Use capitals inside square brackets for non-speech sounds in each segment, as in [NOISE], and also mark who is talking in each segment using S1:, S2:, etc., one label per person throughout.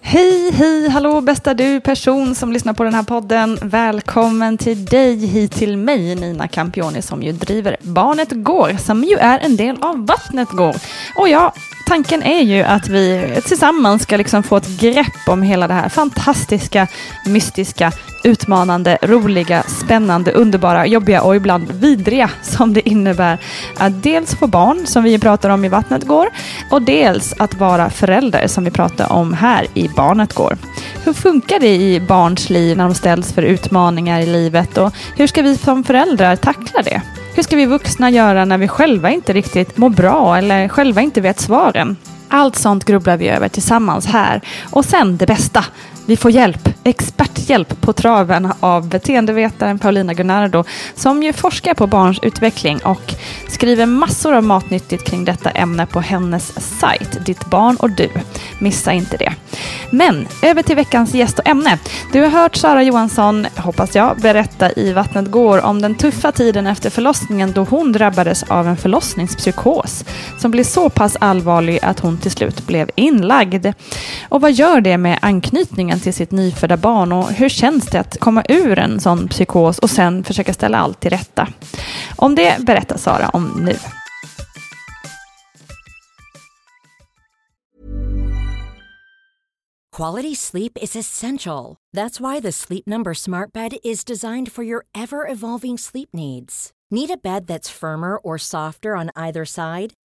S1: Hej, hej, hallå bästa du person som lyssnar på den här podden. Välkommen till dig hit till mig, Nina Campioni, som ju driver Barnet Går, som ju är en del av Vattnet Går. Och jag, tanken är ju att vi tillsammans ska liksom få ett grepp om hela det här fantastiska, mystiska, utmanande, roliga, spännande, underbara, jobbiga och ibland vidriga som det innebär att dels få barn, som vi pratar om i Vattnet går, och dels att vara förälder, som vi pratar om här i Barnet går. Hur funkar det i barns liv när de ställs för utmaningar i livet och hur ska vi som föräldrar tackla det? Hur ska vi vuxna göra när vi själva inte riktigt mår bra eller själva inte vet svaren? Allt sånt grubblar vi över tillsammans här. Och sen det bästa, vi får hjälp, experthjälp på traven av beteendevetaren Paulina Gunnardo som ju forskar på barns utveckling och skriver massor av matnyttigt kring detta ämne på hennes sajt Ditt barn och du. Missa inte det. Men över till veckans gäst och ämne. Du har hört Sara Johansson, hoppas jag, berätta i Vattnet går om den tuffa tiden efter förlossningen då hon drabbades av en förlossningspsykos som blev så pass allvarlig att hon till slut blev inlagd. Och vad gör det med anknytningen till sitt nyfödda barn och hur känns det att komma ur en sån psykos och sen försöka ställa allt till rätta? Om det berättar Sara om nu.
S2: Quality sleep is essential. That's why the Sleep Number Smart Bed is designed for your ever evolving sleep needs. Need a bed that's firmer or softer on either side?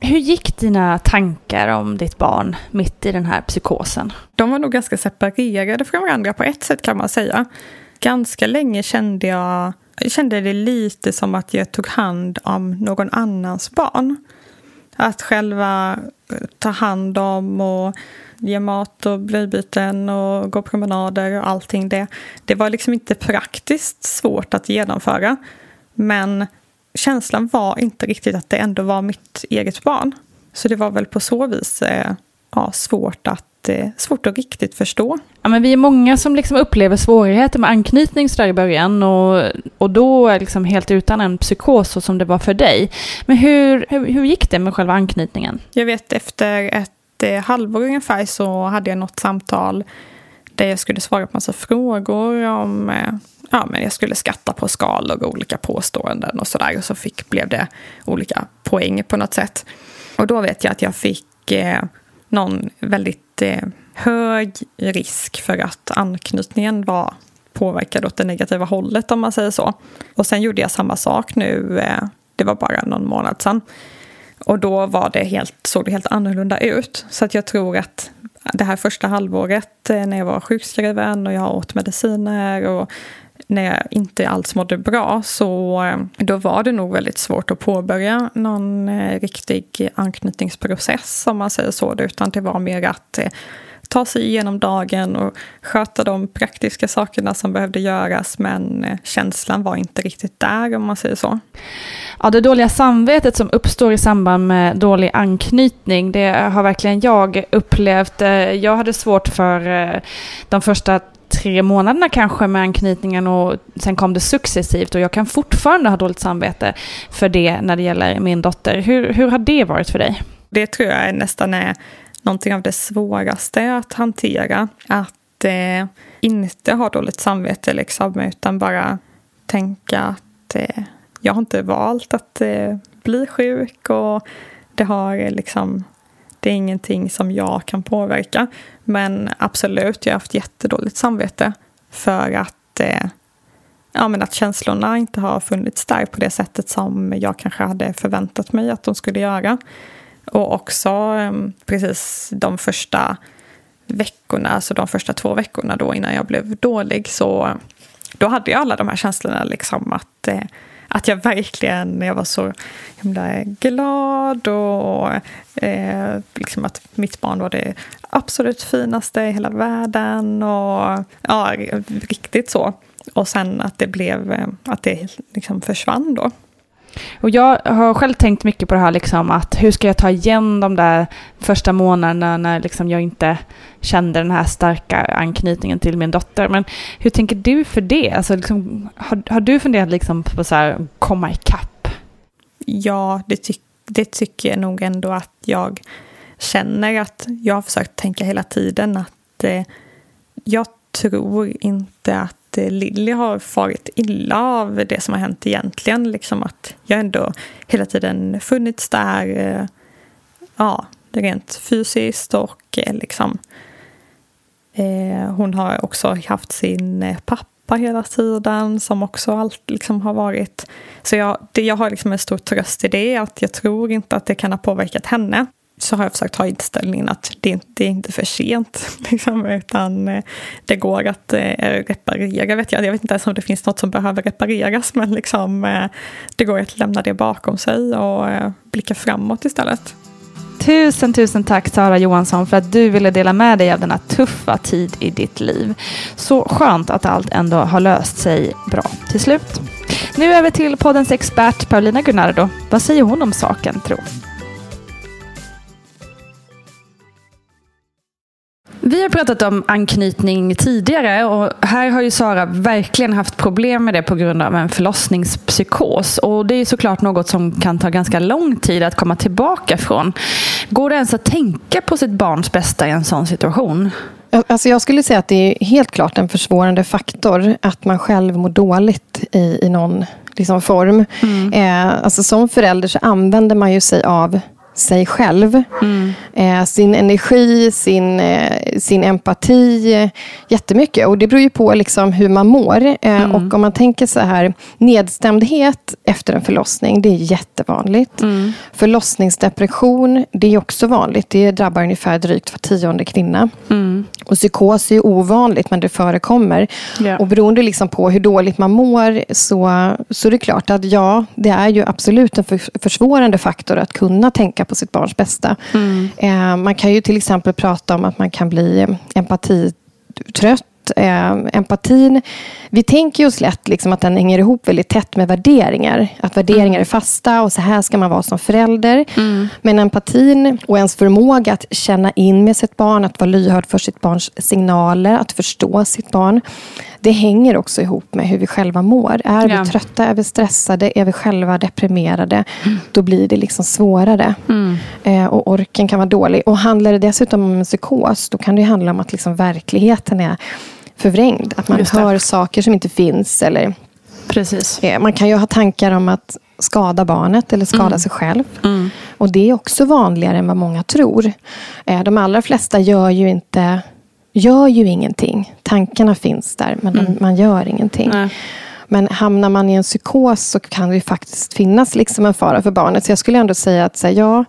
S1: Hur gick dina tankar om ditt barn mitt i den här psykosen?
S3: De var nog ganska separerade från varandra på ett sätt kan man säga. Ganska länge kände jag, jag kände det lite som att jag tog hand om någon annans barn. Att själva eh, ta hand om och ge mat och blöjbyten och gå promenader och allting det. Det var liksom inte praktiskt svårt att genomföra. Men känslan var inte riktigt att det ändå var mitt eget barn. Så det var väl på så vis eh, ja, svårt, att, eh, svårt att riktigt förstå.
S1: Ja, men vi är många som liksom upplever svårigheter med anknytning så där i början och, och då är liksom helt utan en psykos så som det var för dig. Men hur, hur, hur gick det med själva anknytningen?
S3: Jag vet efter ett eh, halvår ungefär så hade jag något samtal där jag skulle svara på massa frågor om eh, ja, men jag skulle skatta på skalor och olika påståenden och sådär. Och så fick, blev det olika poäng på något sätt. Och då vet jag att jag fick eh, någon väldigt eh, hög risk för att anknytningen var påverkad åt det negativa hållet om man säger så. Och sen gjorde jag samma sak nu, eh, det var bara någon månad sedan. Och då var det helt, såg det helt annorlunda ut. Så att jag tror att det här första halvåret eh, när jag var sjukskriven och jag åt mediciner och när jag inte alls mådde bra så eh, då var det nog väldigt svårt att påbörja någon eh, riktig anknytningsprocess om man säger så. Utan det var mer att ta sig igenom dagen och sköta de praktiska sakerna som behövde göras men känslan var inte riktigt där om man säger så.
S1: Ja, det dåliga samvetet som uppstår i samband med dålig anknytning, det har verkligen jag upplevt. Eh, jag hade svårt för eh, de första tre månaderna kanske med anknytningen och sen kom det successivt och jag kan fortfarande ha dåligt samvete för det när det gäller min dotter. Hur, hur har det varit för dig?
S3: Det tror jag nästan är någonting av det svåraste att hantera. Att eh, inte ha dåligt samvete liksom, utan bara tänka att eh, jag har inte valt att eh, bli sjuk och det har eh, liksom det är ingenting som jag kan påverka. Men absolut, jag har haft jättedåligt samvete för att, eh, ja, men att känslorna inte har funnits där på det sättet som jag kanske hade förväntat mig att de skulle göra. Och också ehm, precis de första veckorna, alltså de första två veckorna då innan jag blev dålig, så då hade jag alla de här känslorna liksom att eh, att jag verkligen jag var så himla glad och eh, liksom att mitt barn var det absolut finaste i hela världen. Och ja, riktigt så. Och sen att det blev, eh, att det liksom försvann då.
S1: Och jag har själv tänkt mycket på det här, liksom, att hur ska jag ta igen de där första månaderna när liksom jag inte kände den här starka anknytningen till min dotter. Men hur tänker du för det? Alltså, liksom, har, har du funderat liksom på att komma ikapp?
S3: Ja, det, ty det tycker jag nog ändå att jag känner att jag har försökt tänka hela tiden att eh, jag tror inte att Lilly har farit illa av det som har hänt egentligen. Liksom att jag ändå hela tiden funnits där, eh, ja, rent fysiskt och eh, liksom eh, hon har också haft sin eh, pappa hela tiden som också allt liksom har varit... Så jag, det, jag har liksom en stor tröst i det, att jag tror inte att det kan ha påverkat henne så har jag försökt ha inställningen att det, det är inte för sent. [LAUGHS] Liksom, utan eh, det går att eh, reparera. Vet jag. jag vet inte ens om det finns något som behöver repareras. Men liksom, eh, det går att lämna det bakom sig och blicka framåt istället.
S1: Tusen, tusen tack Sara Johansson för att du ville dela med dig av denna tuffa tid i ditt liv. Så skönt att allt ändå har löst sig bra till slut. Nu över till poddens expert Paulina Gunnardo. Vad säger hon om saken, tro? Vi har pratat om anknytning tidigare och här har ju Sara verkligen haft problem med det på grund av en förlossningspsykos. Och det är såklart något som kan ta ganska lång tid att komma tillbaka från. Går det ens att tänka på sitt barns bästa i en sån situation?
S4: Alltså jag skulle säga att det är helt klart en försvårande faktor att man själv mår dåligt i, i någon liksom form. Mm. Eh, alltså som förälder så använder man ju sig av sig själv. Mm. Eh, sin energi, sin, eh, sin empati, eh, jättemycket. Och det beror ju på liksom hur man mår. Eh, mm. Och om man tänker så här, nedstämdhet efter en förlossning, det är jättevanligt. Mm. Förlossningsdepression, det är också vanligt. Det drabbar ungefär drygt var tionde kvinna. Mm. Och psykos är ovanligt, men det förekommer. Yeah. Och beroende liksom på hur dåligt man mår, så, så är det klart att ja, det är ju absolut en för, försvårande faktor att kunna tänka på sitt barns bästa. Mm. Eh, man kan ju till exempel prata om att man kan bli empatitrött eh, empatin, vi tänker oss lätt liksom att den hänger ihop väldigt tätt med värderingar. Att värderingar mm. är fasta och så här ska man vara som förälder. Mm. Men empatin och ens förmåga att känna in med sitt barn, att vara lyhörd för sitt barns signaler, att förstå sitt barn. Det hänger också ihop med hur vi själva mår. Är ja. vi trötta, är vi stressade, är vi själva deprimerade, mm. då blir det liksom svårare. Mm. Eh, och orken kan vara dålig. Och handlar det dessutom om en psykos, då kan det handla om att liksom verkligheten är förvrängd. Att man hör saker som inte finns. Eller,
S1: Precis.
S4: Eh, man kan ju ha tankar om att skada barnet eller skada mm. sig själv. Mm. Och det är också vanligare än vad många tror. Eh, de allra flesta gör ju inte gör ju ingenting. Tankarna finns där, men mm. man gör ingenting. Nej. Men hamnar man i en psykos så kan det faktiskt finnas liksom en fara för barnet. Så jag skulle ändå säga att så ja,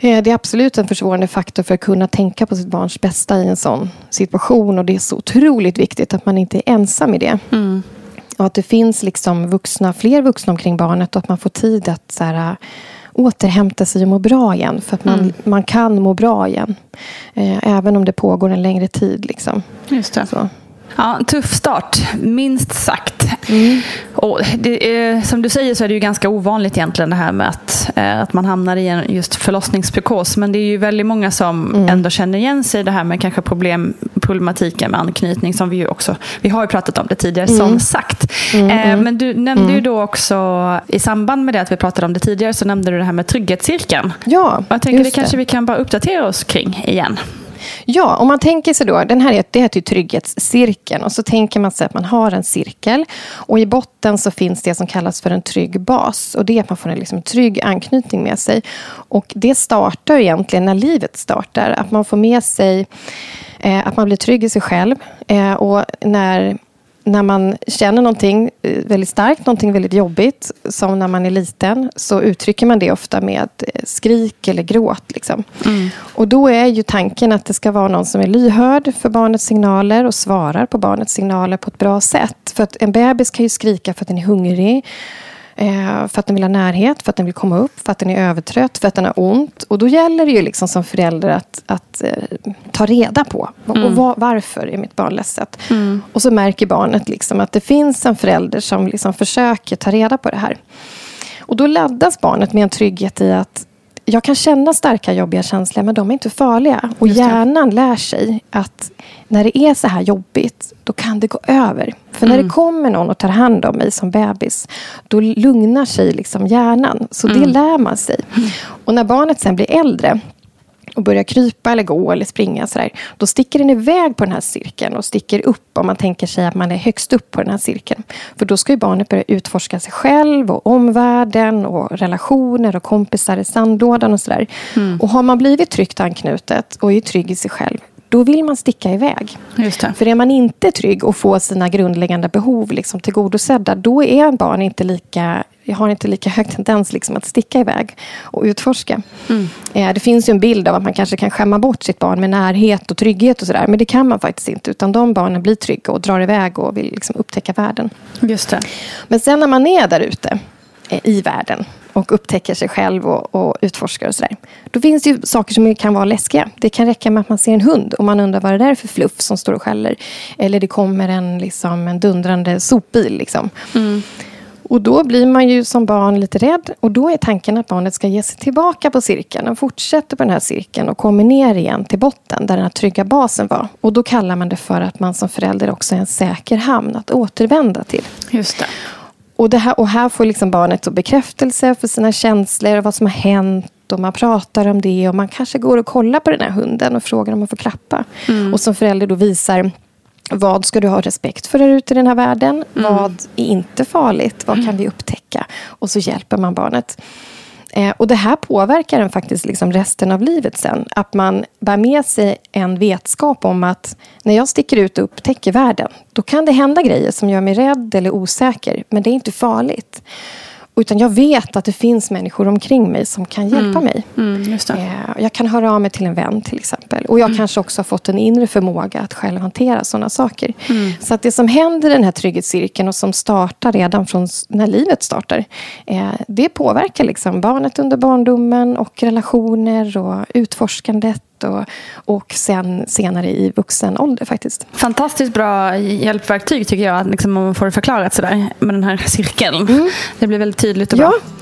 S4: eh, det är absolut en försvårande faktor för att kunna tänka på sitt barns bästa i en sån situation. Och det är så otroligt viktigt att man inte är ensam i det. Mm. Och att det finns liksom vuxna, fler vuxna omkring barnet och att man får tid att så här, återhämta sig och må bra igen. För att man, mm. man kan må bra igen. Eh, även om det pågår en längre tid. Liksom.
S1: Just det. Så. Ja, tuff start, minst sagt. Mm. Och är, som du säger så är det ju ganska ovanligt egentligen det här med att, eh, att man hamnar i en just förlossningspsykos. Men det är ju väldigt många som mm. ändå känner igen sig i det här med kanske problem, problematiken med anknytning som vi ju också, vi har ju pratat om det tidigare mm. som sagt. Mm, eh, mm. men du nämnde ju mm. då också i samband med det att vi pratade om det tidigare så nämnde du det här med trygghetscirkeln.
S4: Ja,
S1: Jag tänker det kanske vi kan bara uppdatera oss kring igen.
S4: Ja, om man tänker sig då, den här det heter ju trygghetscirkeln. Och så tänker man sig att man har en cirkel. Och i botten så finns det som kallas för en trygg bas. Och det är att man får en liksom trygg anknytning med sig. Och det startar egentligen när livet startar, att man får med sig eh, att man blir trygg i sig själv. Eh, och när när man känner någonting eh, väldigt starkt, någonting väldigt jobbigt, som när man är liten, så uttrycker man det ofta med eh, skrik eller gråt. Liksom. Mm. Och då är ju tanken att det ska vara någon som är lyhörd för barnets signaler och svarar på barnets signaler på ett bra sätt. För att en bebis kan ju skrika för att den är hungrig, Eh, för att den vill ha närhet, för att den vill komma upp, för att den är övertrött, för att den har ont. Och då gäller det ju liksom som förälder att, att eh, ta reda på mm. och var, varför är mitt barn ledset. Mm. Och så märker barnet liksom att det finns en förälder som liksom försöker ta reda på det här. Och då laddas barnet med en trygghet i att jag kan känna starka jobbiga känslor men de är inte farliga. Och hjärnan lär sig att när det är så här jobbigt, då kan det gå över. För mm. när det kommer någon och tar hand om mig som bebis, då lugnar sig liksom hjärnan. Så mm. det lär man sig. Och när barnet sen blir äldre, och börjar krypa eller gå eller springa så där, då sticker den iväg på den här cirkeln och sticker upp om man tänker sig att man är högst upp på den här cirkeln. För då ska ju barnet börja utforska sig själv och omvärlden och relationer och kompisar i sandlådan och sådär. Mm. Och har man blivit tryggt anknutet och är trygg i sig själv, då vill man sticka iväg. För är man inte trygg och får sina grundläggande behov liksom tillgodosedda, då är barn inte lika jag har inte lika hög tendens liksom att sticka iväg och utforska. Mm. Eh, det finns ju en bild av att man kanske kan skämma bort sitt barn med närhet och trygghet och sådär. Men det kan man faktiskt inte. Utan de barnen blir trygga och drar iväg och vill liksom upptäcka världen.
S1: Just det.
S4: Men sen när man är där ute eh, i världen och upptäcker sig själv och, och utforskar och sådär. Då finns det ju saker som kan vara läskiga. Det kan räcka med att man ser en hund och man undrar vad det där är för fluff som står och skäller. Eller det kommer en, liksom, en dundrande sopbil. Liksom. Mm. Och då blir man ju som barn lite rädd och då är tanken att barnet ska ge sig tillbaka på cirkeln och fortsätter på den här cirkeln och kommer ner igen till botten där den här trygga basen var. Och då kallar man det för att man som förälder också är en säker hamn att återvända till.
S1: Just det.
S4: Och, det här, och här får liksom barnet bekräftelse för sina känslor och vad som har hänt och man pratar om det och man kanske går och kollar på den här hunden och frågar om att få klappa. Mm. Och som förälder då visar vad ska du ha respekt för där ute i den här världen? Mm. Vad är inte farligt? Vad kan mm. vi upptäcka? Och så hjälper man barnet. Eh, och det här påverkar en faktiskt liksom resten av livet sen. Att man bär med sig en vetskap om att när jag sticker ut och upptäcker världen, då kan det hända grejer som gör mig rädd eller osäker. Men det är inte farligt. Utan jag vet att det finns människor omkring mig som kan hjälpa mm. mig.
S1: Mm,
S4: eh, jag kan höra av mig till en vän till exempel. Och jag mm. kanske också har fått en inre förmåga att själv hantera sådana saker. Mm. Så att det som händer i den här trygghetscirkeln och som startar redan från när livet startar. Eh, det påverkar liksom barnet under barndomen och relationer och utforskandet och, och sen senare i vuxen ålder faktiskt.
S1: Fantastiskt bra hjälpverktyg tycker jag, liksom, om man får det förklarat sådär med den här cirkeln. Mm. Det blir väldigt tydligt och bra. Ja.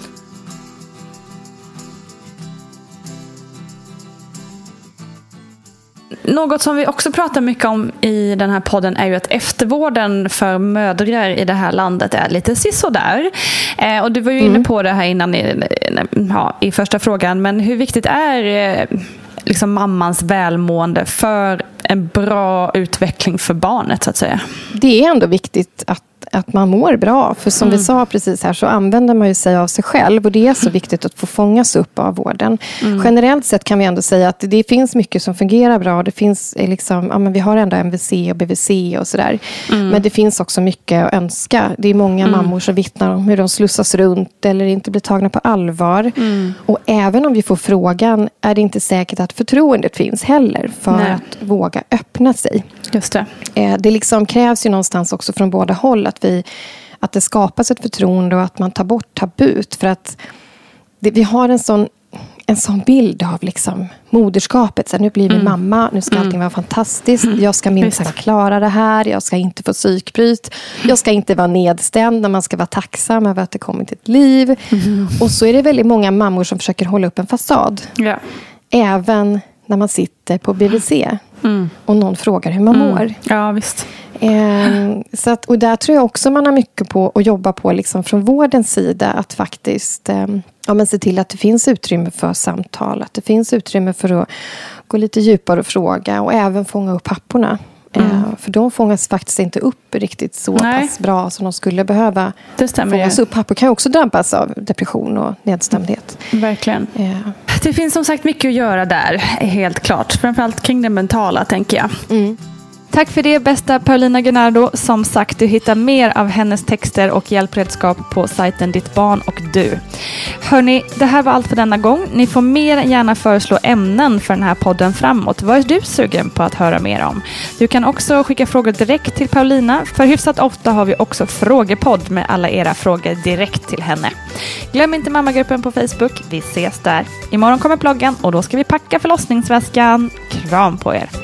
S1: Något som vi också pratar mycket om i den här podden är ju att eftervården för mödrar i det här landet är lite sisådär. Eh, och du var ju inne mm. på det här innan i, ja, i första frågan, men hur viktigt är eh, liksom mammans välmående för en bra utveckling för barnet så att säga?
S4: Det är ändå viktigt att att man mår bra. För som mm. vi sa precis här så använder man ju sig av sig själv. Och det är så viktigt att få fångas upp av vården. Mm. Generellt sett kan vi ändå säga att det finns mycket som fungerar bra. Det finns eh, liksom, ja, men vi har ändå MVC och BVC och sådär. Mm. Men det finns också mycket att önska. Det är många mm. mammor som vittnar om hur de slussas runt eller inte blir tagna på allvar. Mm. Och även om vi får frågan är det inte säkert att förtroendet finns heller för Nej. att våga öppna sig.
S1: Just det.
S4: Eh, det liksom krävs ju någonstans också från båda håll att, vi, att det skapas ett förtroende och att man tar bort tabut. För att det, vi har en sån en sån bild av liksom moderskapet. Så nu blir vi mm. mamma, nu ska mm. allting vara fantastiskt. [CLEARS THROAT] Jag ska minsann klara det här. Jag ska inte få psykbryt. Jag ska inte vara nedstämd när man ska vara tacksam över att det kommit ett liv. Mm. Och så är det väldigt många mammor som försöker hålla upp en fasad.
S1: Ja.
S4: Även när man sitter på BVC mm. och någon frågar hur man mm. mår.
S1: Ja, visst.
S4: Eh, [LAUGHS] så att, och där tror jag också man har mycket på att jobba på liksom från vårdens sida. Att faktiskt eh, ja, men se till att det finns utrymme för samtal. Att det finns utrymme för att gå lite djupare och fråga. Och även fånga upp papporna. Mm. Eh, för de fångas faktiskt inte upp riktigt så Nej. pass bra som de skulle behöva
S1: det stämmer
S4: fångas upp. Pappor kan också drabbas av depression och nedstämdhet.
S1: Verkligen.
S4: Eh.
S1: Det finns som sagt mycket att göra där, helt klart. Framförallt kring det mentala, tänker jag.
S4: Mm.
S1: Tack för det bästa Paulina Gunnardo. Som sagt, du hittar mer av hennes texter och hjälpredskap på sajten Ditt barn och du. Hörni, det här var allt för denna gång. Ni får mer än gärna föreslå ämnen för den här podden framåt. Vad är du sugen på att höra mer om? Du kan också skicka frågor direkt till Paulina. För hyfsat ofta har vi också frågepodd med alla era frågor direkt till henne. Glöm inte mammagruppen på Facebook. Vi ses där. Imorgon kommer bloggen och då ska vi packa förlossningsväskan. Kram på er!